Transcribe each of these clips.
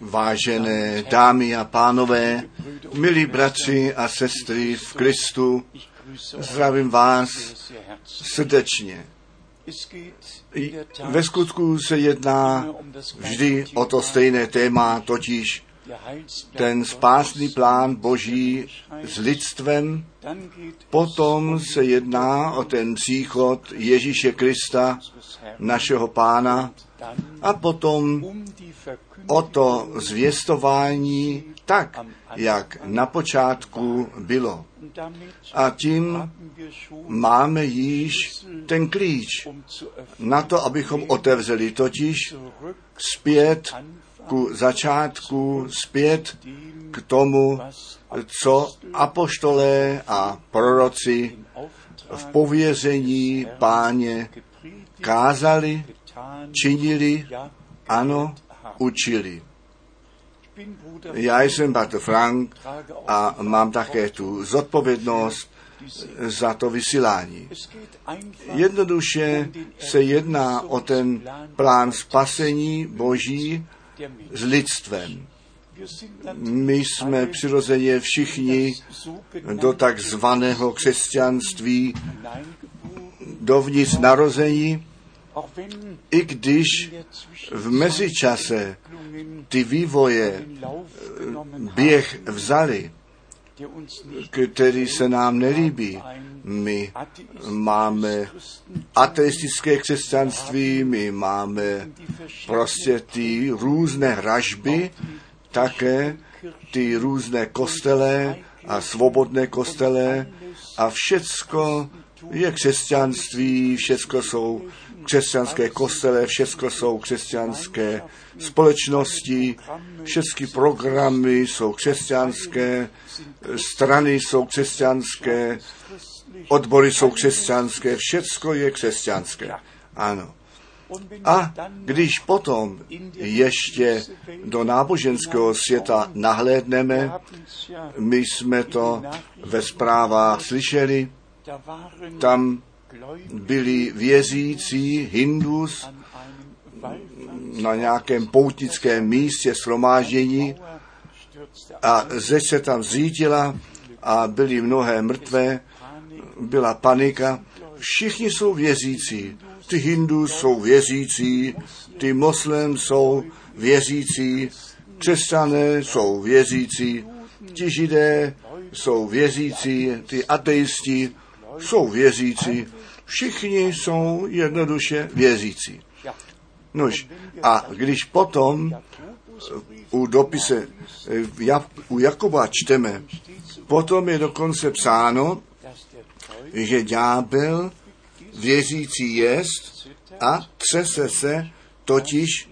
Vážené dámy a pánové, milí bratři a sestry v Kristu, zdravím vás srdečně. Ve skutku se jedná vždy o to stejné téma, totiž ten spásný plán Boží s lidstvem, potom se jedná o ten příchod Ježíše Krista, našeho pána, a potom o to zvěstování tak, jak na počátku bylo. A tím máme již ten klíč na to, abychom otevřeli totiž zpět ku začátku, zpět k tomu, co apoštolé a proroci v pověření páně kázali, činili, ano, učili. Já jsem Bart Frank a mám také tu zodpovědnost za to vysílání. Jednoduše se jedná o ten plán spasení Boží s lidstvem. My jsme přirozeně všichni do takzvaného křesťanství dovnitř narození, i když v mezičase ty vývoje běh vzali, který se nám nelíbí. My máme ateistické křesťanství, my máme prostě ty různé hražby, také ty různé kostele a svobodné kostele a všecko je křesťanství, všecko jsou křesťanské kostele, všechno jsou křesťanské společnosti, všechny programy jsou křesťanské, strany jsou křesťanské, odbory jsou křesťanské, všecko je křesťanské. Ano. A když potom ještě do náboženského světa nahlédneme, my jsme to ve zprávách slyšeli, tam byli věřící Hindus na nějakém poutnickém místě shromáždění a zeď se tam zřítila a byly mnohé mrtvé, byla panika. Všichni jsou věřící. Ty Hindus jsou věřící, ty moslem jsou věřící, křesťané jsou věřící, ti židé jsou věřící, ty ateisti jsou věřící, všichni jsou jednoduše věřící. Nož, a když potom u dopise u Jakoba čteme, potom je dokonce psáno, že ďábel věřící jest a třese se totiž,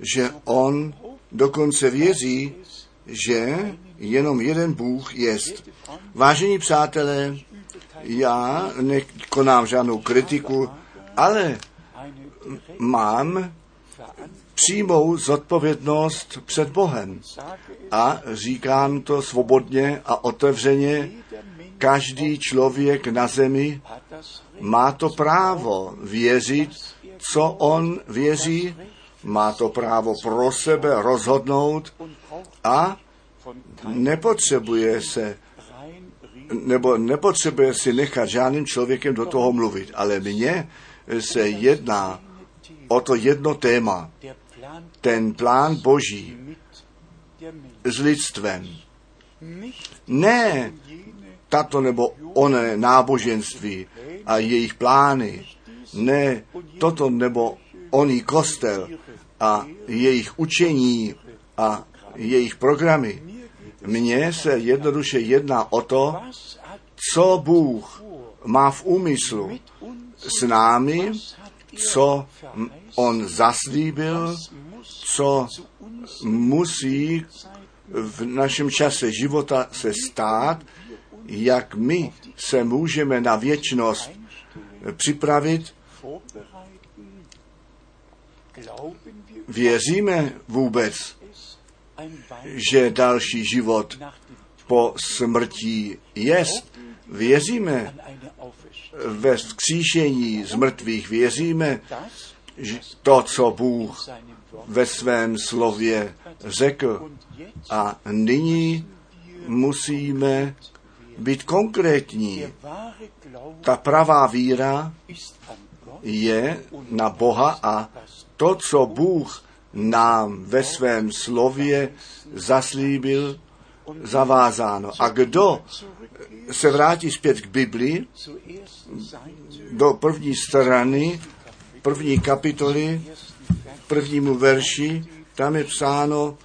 že on dokonce věří, že jenom jeden Bůh jest. Vážení přátelé, já nekonám žádnou kritiku, ale mám přímou zodpovědnost před Bohem. A říkám to svobodně a otevřeně, každý člověk na zemi má to právo věřit, co on věří, má to právo pro sebe rozhodnout a nepotřebuje se nebo nepotřebuje si nechat žádným člověkem do toho mluvit, ale mně se jedná o to jedno téma, ten plán Boží s lidstvem. Ne tato nebo oné náboženství a jejich plány, ne toto nebo oný kostel a jejich učení a jejich programy. Mně se jednoduše jedná o to, co Bůh má v úmyslu s námi, co on zaslíbil, co musí v našem čase života se stát, jak my se můžeme na věčnost připravit. Věříme vůbec, že další život po smrti jest. Věříme ve vzkříšení z mrtvých, věříme, že to, co Bůh ve svém slově řekl. A nyní musíme být konkrétní. Ta pravá víra je na Boha a to, co Bůh nám ve svém slově zaslíbil, zavázáno. A kdo se vrátí zpět k Biblii, do první strany, první kapitoly, prvnímu verši, tam je psáno,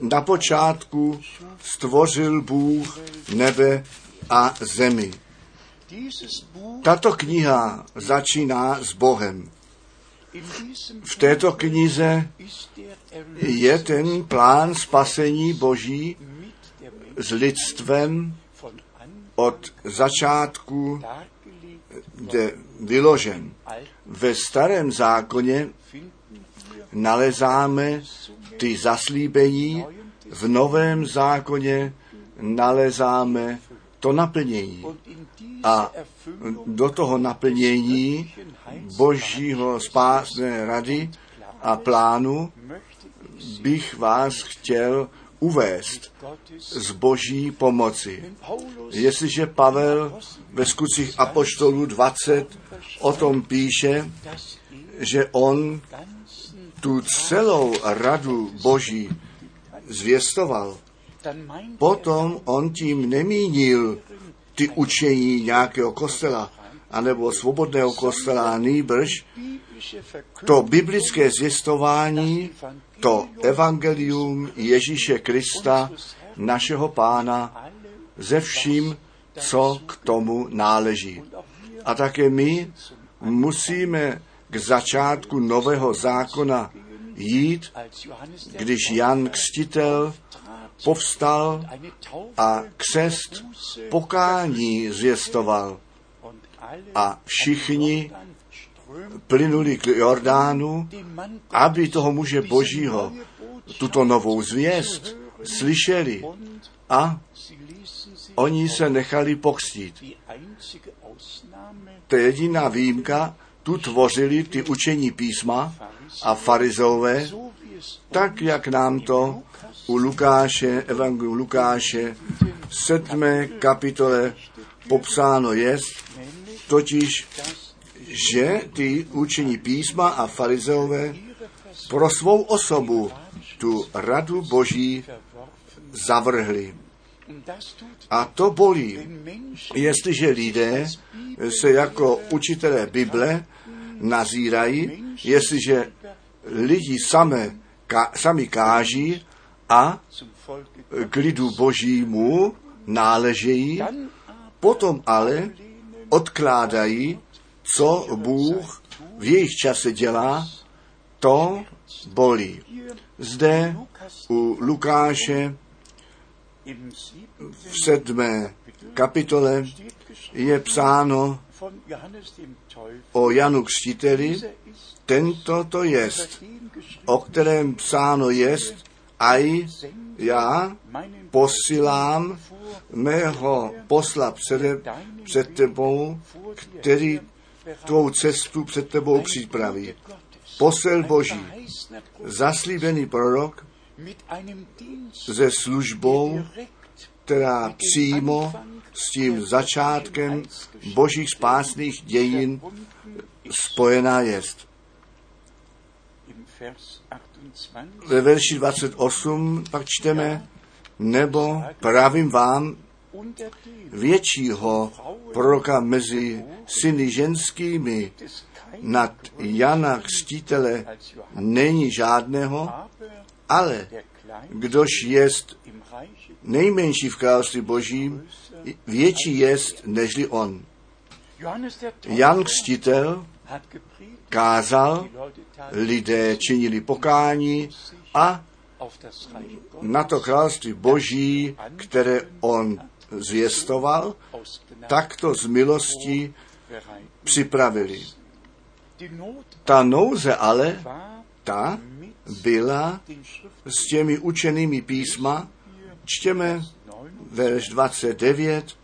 na počátku stvořil Bůh nebe a zemi. Tato kniha začíná s Bohem. V této knize je ten plán spasení Boží s lidstvem od začátku de vyložen. Ve starém zákoně nalezáme ty zaslíbení, v novém zákoně nalezáme to naplnění. A do toho naplnění Božího spásné rady a plánu bych vás chtěl uvést z boží pomoci. Jestliže Pavel ve skutcích Apoštolů 20 o tom píše, že on tu celou radu boží zvěstoval, potom on tím nemínil ty učení nějakého kostela, anebo svobodného kostela, nýbrž to biblické zvěstování, to evangelium Ježíše Krista, našeho pána, ze vším, co k tomu náleží. A také my musíme k začátku nového zákona jít, když Jan Kstitel povstal a křest pokání zvěstoval. A všichni plynuli k Jordánu, aby toho muže božího, tuto novou zvěst, slyšeli a oni se nechali pokstít. To je jediná výjimka, tu tvořili ty učení písma a farizové, tak jak nám to u Lukáše, Evangeliu Lukáše, sedmé kapitole popsáno jest, totiž, že ty učení písma a farizeové pro svou osobu tu radu Boží zavrhli. A to bolí, jestliže lidé se jako učitelé Bible nazírají, jestliže lidi samé, ka, sami káží a k lidu božímu náležejí, potom ale odkládají, co Bůh v jejich čase dělá, to bolí. Zde u Lukáše v sedmé kapitole je psáno o Janu Křtiteli, tento to jest, o kterém psáno jest, aj já posílám mého posla před, před tebou, který tvou cestu před tebou připraví. Posel Boží, zaslíbený prorok se službou, která přímo s tím začátkem božích spásných dějin spojená jest. Ve verši 28 pak čteme, nebo pravím vám, většího proroka mezi syny ženskými nad Jana Křtítele není žádného, ale kdož jest nejmenší v království božím, větší jest nežli on. Jan Křtitel kázal, lidé činili pokání a na to království boží, které on zvěstoval, takto z milosti připravili. Ta nouze ale, ta byla s těmi učenými písma, čtěme verš 29,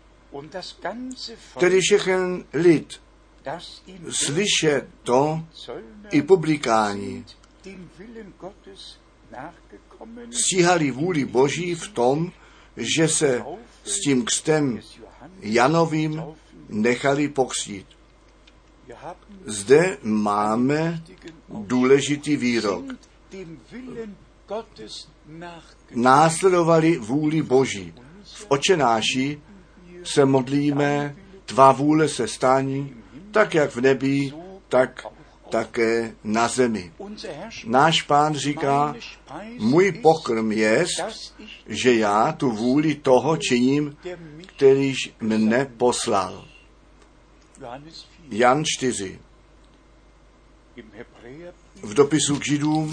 tedy všechen lid slyšet to i publikání stíhali vůli Boží v tom, že se s tím křtem Janovým nechali pokřtít. Zde máme důležitý výrok. Následovali vůli Boží. V očenáši se modlíme, tvá vůle se stání, tak jak v nebi, tak také na zemi. Náš pán říká, můj pokrm je, že já tu vůli toho činím, kterýž mne poslal. Jan 4. V dopisu k Židům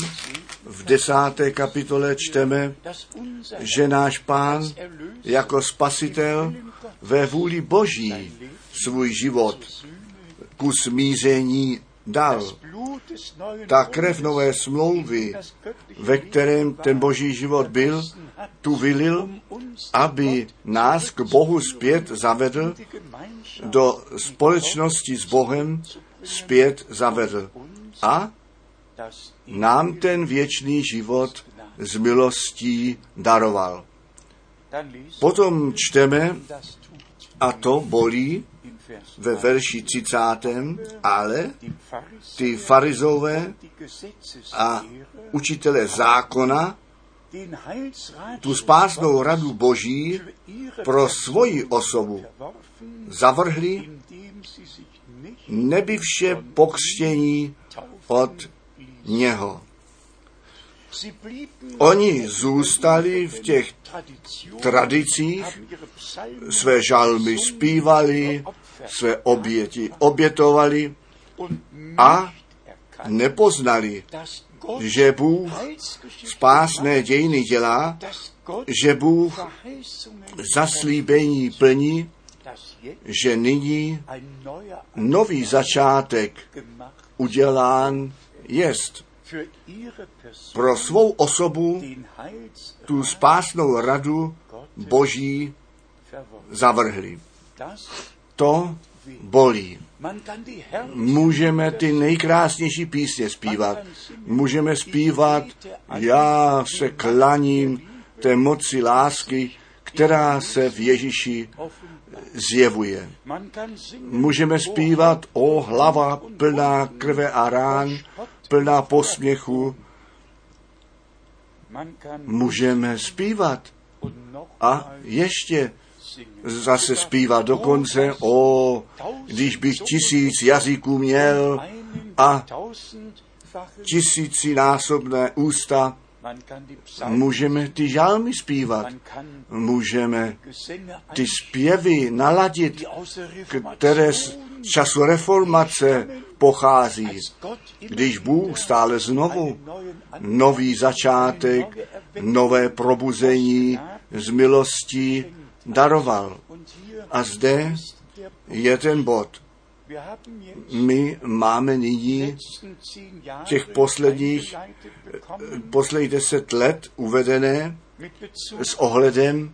v desáté kapitole čteme, že náš pán jako spasitel ve vůli Boží svůj život ku smíření dal. Ta krev nové smlouvy, ve kterém ten boží život byl, tu vylil, aby nás k Bohu zpět zavedl, do společnosti s Bohem zpět zavedl. A nám ten věčný život z milostí daroval. Potom čteme, a to bolí, ve verši 30. Ale ty farizové a učitele zákona tu spásnou radu Boží pro svoji osobu zavrhli, nebyvše pokřtění od něho. Oni zůstali v těch tradicích, své žalmy zpívali, své oběti obětovali a nepoznali, že Bůh spásné dějiny dělá, že Bůh zaslíbení plní, že nyní nový začátek udělán jest pro svou osobu tu spásnou radu Boží zavrhli. To bolí. Můžeme ty nejkrásnější písně zpívat. Můžeme zpívat, já se klaním té moci lásky, která se v Ježíši zjevuje. Můžeme zpívat o hlava plná krve a rán, plná posměchu. Můžeme zpívat a ještě zase zpívat dokonce, o, když bych tisíc jazyků měl a tisícinásobné ústa, můžeme ty žalmy zpívat, můžeme ty zpěvy naladit, které z času reformace pochází, když Bůh stále znovu nový začátek, nové probuzení z milostí daroval. A zde je ten bod. My máme nyní těch posledních, posledních deset let uvedené s ohledem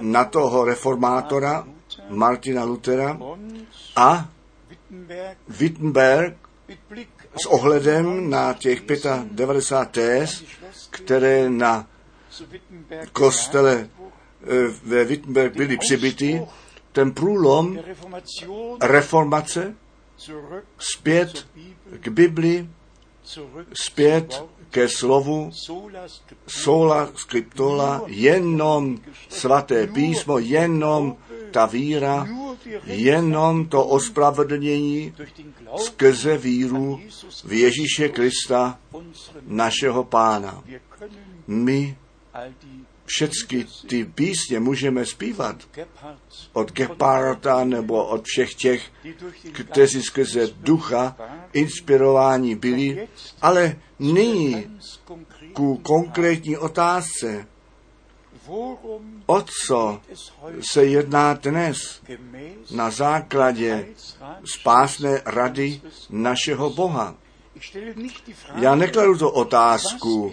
na toho reformátora Martina Lutera a Wittenberg s ohledem na těch 95 tés, které na kostele ve Wittenberg byly přibyty, ten průlom reformace zpět k Bibli, zpět ke slovu sola scriptola, jenom svaté písmo, jenom ta víra, jenom to ospravedlnění skrze víru v Ježíše Krista, našeho pána. My všechny ty písně můžeme zpívat od Geparta nebo od všech těch, kteří skrze ducha inspirováni byli, ale nyní ku konkrétní otázce, o co se jedná dnes na základě spásné rady našeho Boha. Já nekladu to otázku,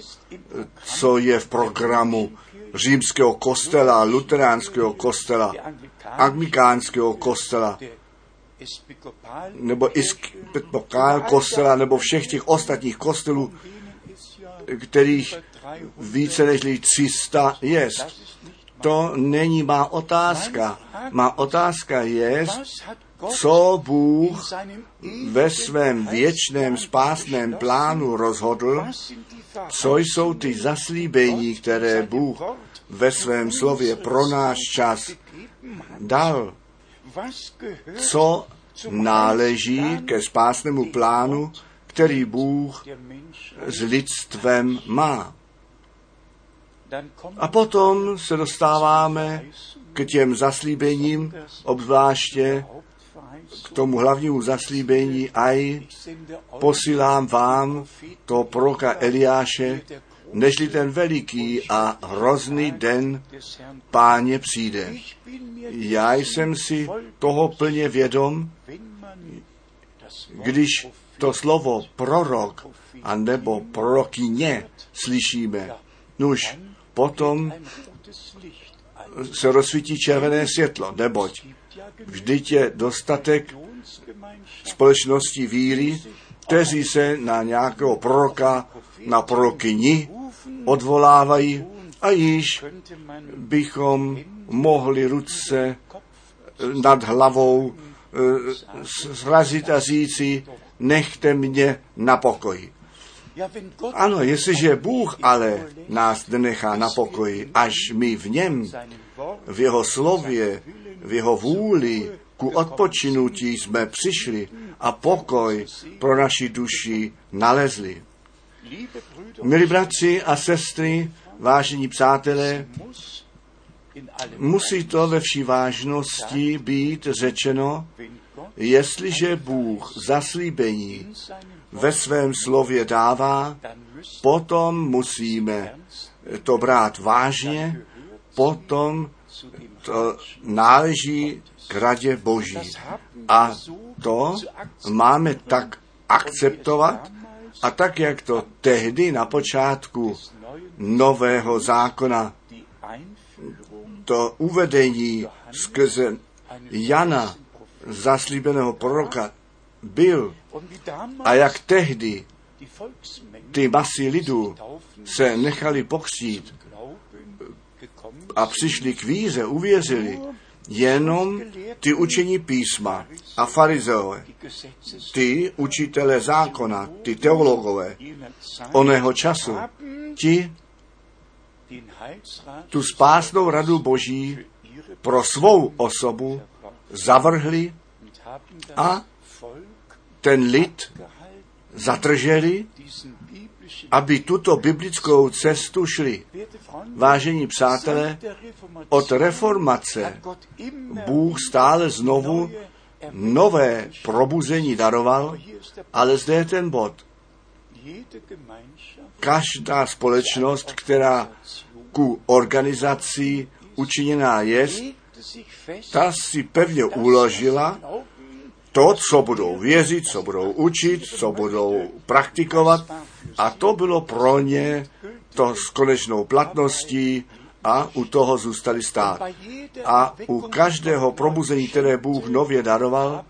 co je v programu římského kostela, luteránského kostela, anglikánského kostela, nebo Iskpokál kostela, nebo všech těch ostatních kostelů, kterých více než 300 je. To není má otázka. Má otázka je, co Bůh ve svém věčném spásném plánu rozhodl, co jsou ty zaslíbení, které Bůh ve svém slově pro náš čas dal, co náleží ke spásnému plánu, který Bůh s lidstvem má. A potom se dostáváme k těm zaslíbením, obzvláště k tomu hlavnímu zaslíbení, aj posílám vám to proka Eliáše, nežli ten veliký a hrozný den páně přijde. Já jsem si toho plně vědom, když to slovo prorok a nebo prorokyně slyšíme, nuž potom se rozsvítí červené světlo, neboť vždyť je dostatek společnosti víry, kteří se na nějakého proroka, na prorokyni odvolávají a již bychom mohli ruce nad hlavou zrazit a říci, nechte mě na pokoji. Ano, jestliže Bůh ale nás nenechá na pokoji, až my v něm, v jeho slově, v jeho vůli, ku odpočinutí jsme přišli a pokoj pro naši duši nalezli. Milí bratři a sestry, vážení přátelé, musí to ve vší vážnosti být řečeno, jestliže Bůh zaslíbení ve svém slově dává, potom musíme to brát vážně, potom to náleží k radě Boží. A to máme tak akceptovat a tak, jak to tehdy na počátku nového zákona, to uvedení skrze Jana, zaslíbeného proroka, byl a jak tehdy ty masy lidů se nechali pokřít a přišli k víře, uvěřili, jenom ty učení písma a farizeové, ty učitele zákona, ty teologové oného času, ti tu spásnou radu Boží pro svou osobu zavrhli a ten lid zatrželi, aby tuto biblickou cestu šli. Vážení přátelé, od reformace Bůh stále znovu nové probuzení daroval, ale zde je ten bod. Každá společnost, která ku organizaci učiněná je, ta si pevně uložila to, co budou věřit, co budou učit, co budou praktikovat. A to bylo pro ně to s konečnou platností a u toho zůstali stát. A u každého probuzení, které Bůh nově daroval,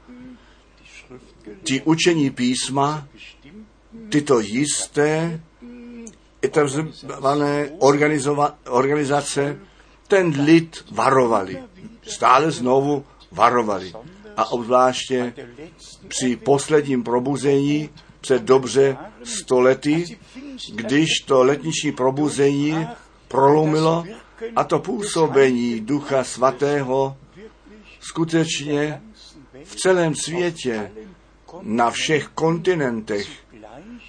ti učení písma, tyto jisté, etablované organizace, ten lid varovali. Stále znovu varovali a obzvláště při posledním probuzení před dobře stolety, když to letniční probuzení prolomilo a to působení Ducha Svatého skutečně v celém světě, na všech kontinentech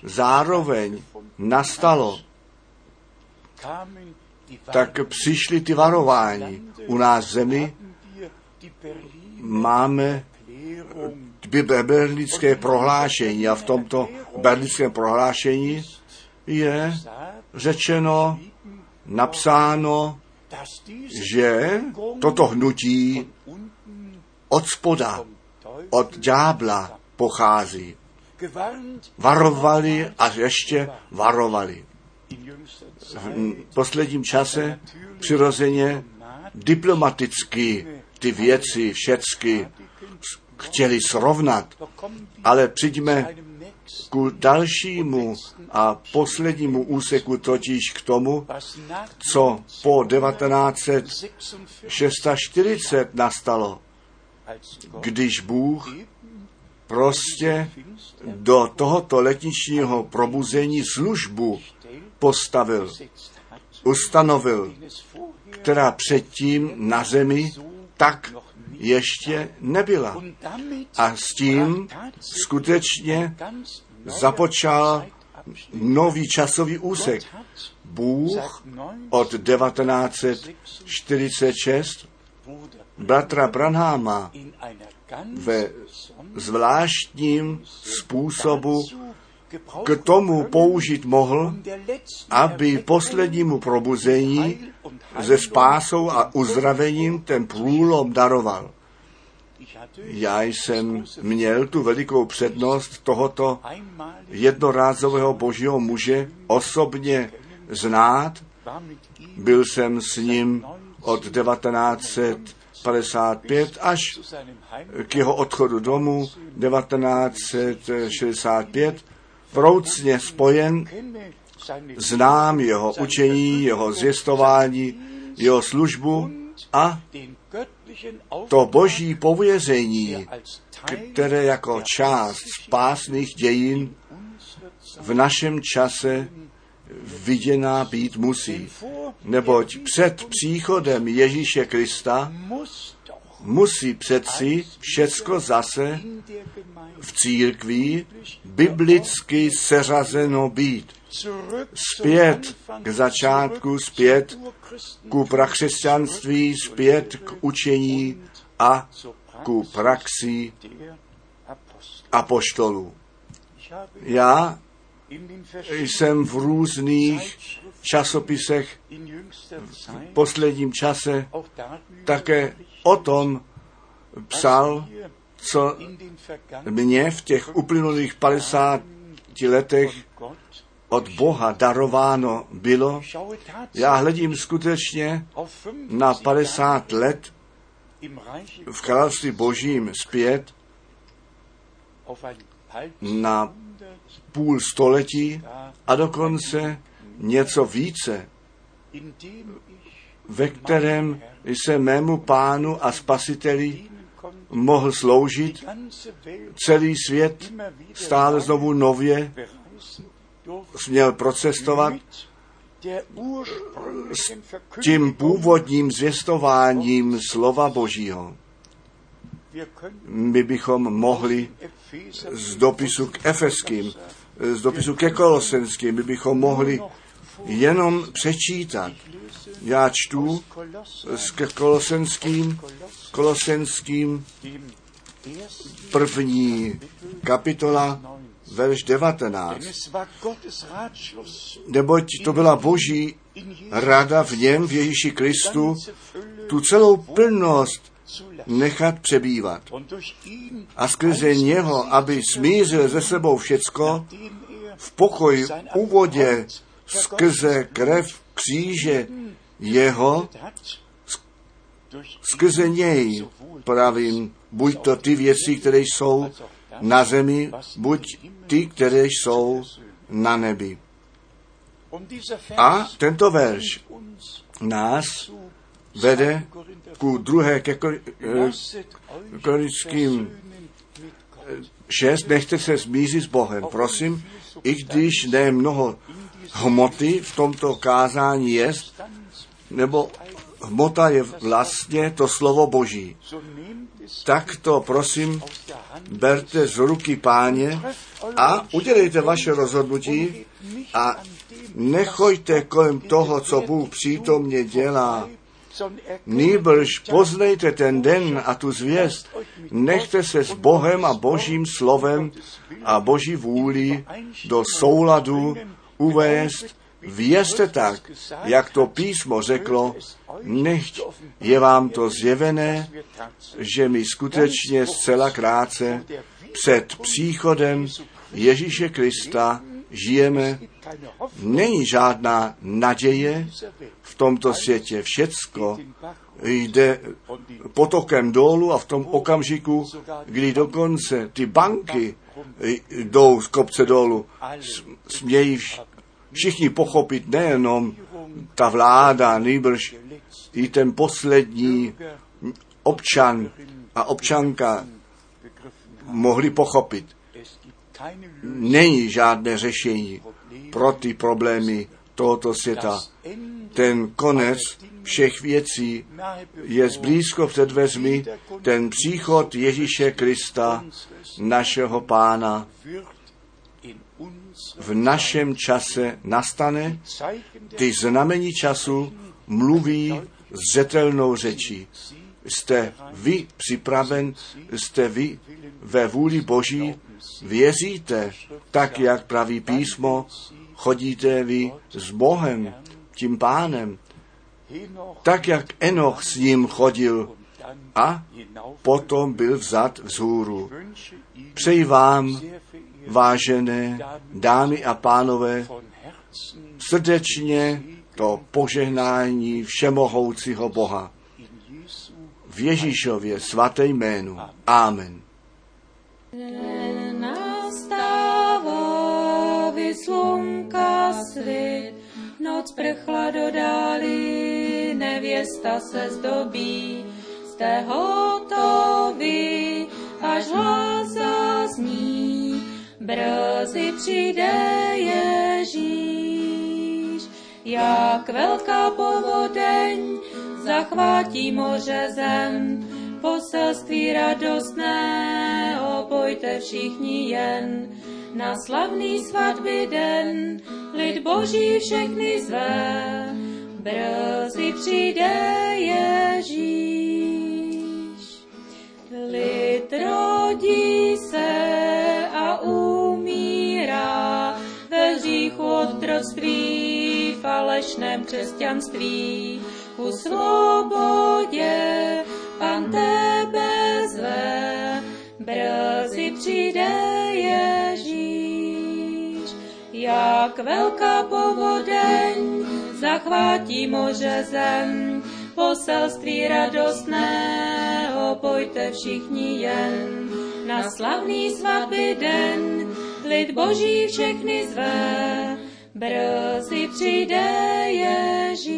zároveň nastalo, tak přišly ty varování. U nás zemi máme berlínské prohlášení a v tomto berlínském prohlášení je řečeno, napsáno, že toto hnutí od spoda, od ďábla pochází. Varovali a ještě varovali. V posledním čase přirozeně diplomaticky ty věci všecky chtěli srovnat. Ale přijďme ku dalšímu a poslednímu úseku, totiž k tomu, co po 1946 nastalo, když Bůh prostě do tohoto letničního probuzení službu postavil, ustanovil, která předtím na zemi tak ještě nebyla. A s tím skutečně započal nový časový úsek. Bůh od 1946 bratra Branháma ve zvláštním způsobu k tomu použít mohl, aby poslednímu probuzení ze spásou a uzdravením ten průlom daroval. Já jsem měl tu velikou přednost tohoto jednorázového božího muže osobně znát. Byl jsem s ním od 1955 až k jeho odchodu domů 1965 proucně spojen, znám jeho učení, jeho zvěstování, jeho službu a to boží pověření, které jako část spásných dějin v našem čase viděná být musí. Neboť před příchodem Ježíše Krista musí přeci všecko zase v církvi biblicky seřazeno být. Zpět k začátku, zpět ku prakřesťanství, zpět k učení a ku praxi apoštolů. Já jsem v různých časopisech v posledním čase také o tom psal, co mě v těch uplynulých 50 letech od Boha darováno bylo. Já hledím skutečně na 50 let v království božím zpět na půl století a dokonce něco více, ve kterém jsem mému pánu a spasiteli mohl sloužit celý svět stále znovu nově směl procestovat s tím původním zvěstováním slova Božího. My bychom mohli z dopisu k Efeským, z dopisu ke Kolosenským, my bychom mohli jenom přečítat. Já čtu s Kolosenským, Kolosenským první kapitola, verš 19. Neboť to byla boží rada v něm, v Ježíši Kristu, tu celou plnost nechat přebývat. A skrze něho, aby smířil ze sebou všecko, v pokoji úvodě skrze krev kříže jeho, skrze něj, pravím, buď to ty věci, které jsou na zemi, buď ty, které jsou na nebi. A tento verš nás vede ku druhé ke korinským 6, nechte se smířit s Bohem, prosím, i když ne mnoho hmoty v tomto kázání jest, nebo hmota je vlastně to slovo Boží. Tak to prosím berte z ruky páně a udělejte vaše rozhodnutí a nechojte kolem toho, co Bůh přítomně dělá. Nýbrž poznejte ten den a tu zvěst, nechte se s Bohem a Božím slovem a Boží vůli do souladu uvést, vězte tak, jak to písmo řeklo, nechť je vám to zjevené, že my skutečně zcela krátce před příchodem Ježíše Krista žijeme. Není žádná naděje v tomto světě. Všecko jde potokem dolů a v tom okamžiku, kdy dokonce ty banky jdou z kopce dolů, smějí všichni pochopit nejenom ta vláda, nejbrž i ten poslední občan a občanka mohli pochopit. Není žádné řešení pro ty problémy tohoto světa. Ten konec všech věcí je zblízko před dveřmi, ten příchod Ježíše Krista, našeho pána, v našem čase nastane, ty znamení času mluví zřetelnou řečí. Jste vy připraven, jste vy ve vůli Boží, věříte, tak jak praví písmo, chodíte vy s Bohem, tím pánem, tak jak Enoch s ním chodil a potom byl vzat vzhůru. Přeji vám, vážené dámy a pánové, srdečně to požehnání všemohoucího Boha. V Ježíšově svaté jménu. Amen. Nastává slunka svit, noc prchla do dály, nevěsta se zdobí, jste hotoví, až hlas zazní, brzy přijde Ježíš. Jak velká povodeň zachvátí moře zem, poselství radostné, opojte všichni jen, na slavný svatby den, lid boží všechny zve, brzy přijde Ježíš. Lid rodí se otroctví, falešném křesťanství, ku svobodě pan tebe zve, brzy přijde Ježíš. Jak velká povodeň zachvátí moře zem, poselství radostné, opojte všichni jen. Na slavný svatby den, lid boží všechny zve, brzy přijde Ježíš.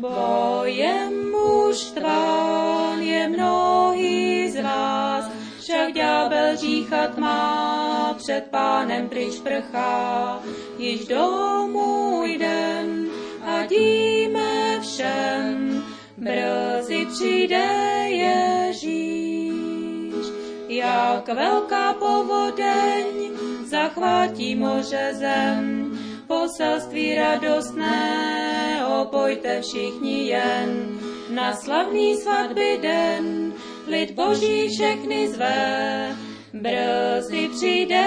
Bojem mužstván je mnohý z vás, však ďábel říchat má, před pánem pryč prchá, již domů jdem a díme všem, brzy přijde Ježíš. Jak velká povodeň zachvátí moře zem, poselství radostné, opojte všichni jen. Na slavný svatby den, lid boží všechny zve, brzy přijde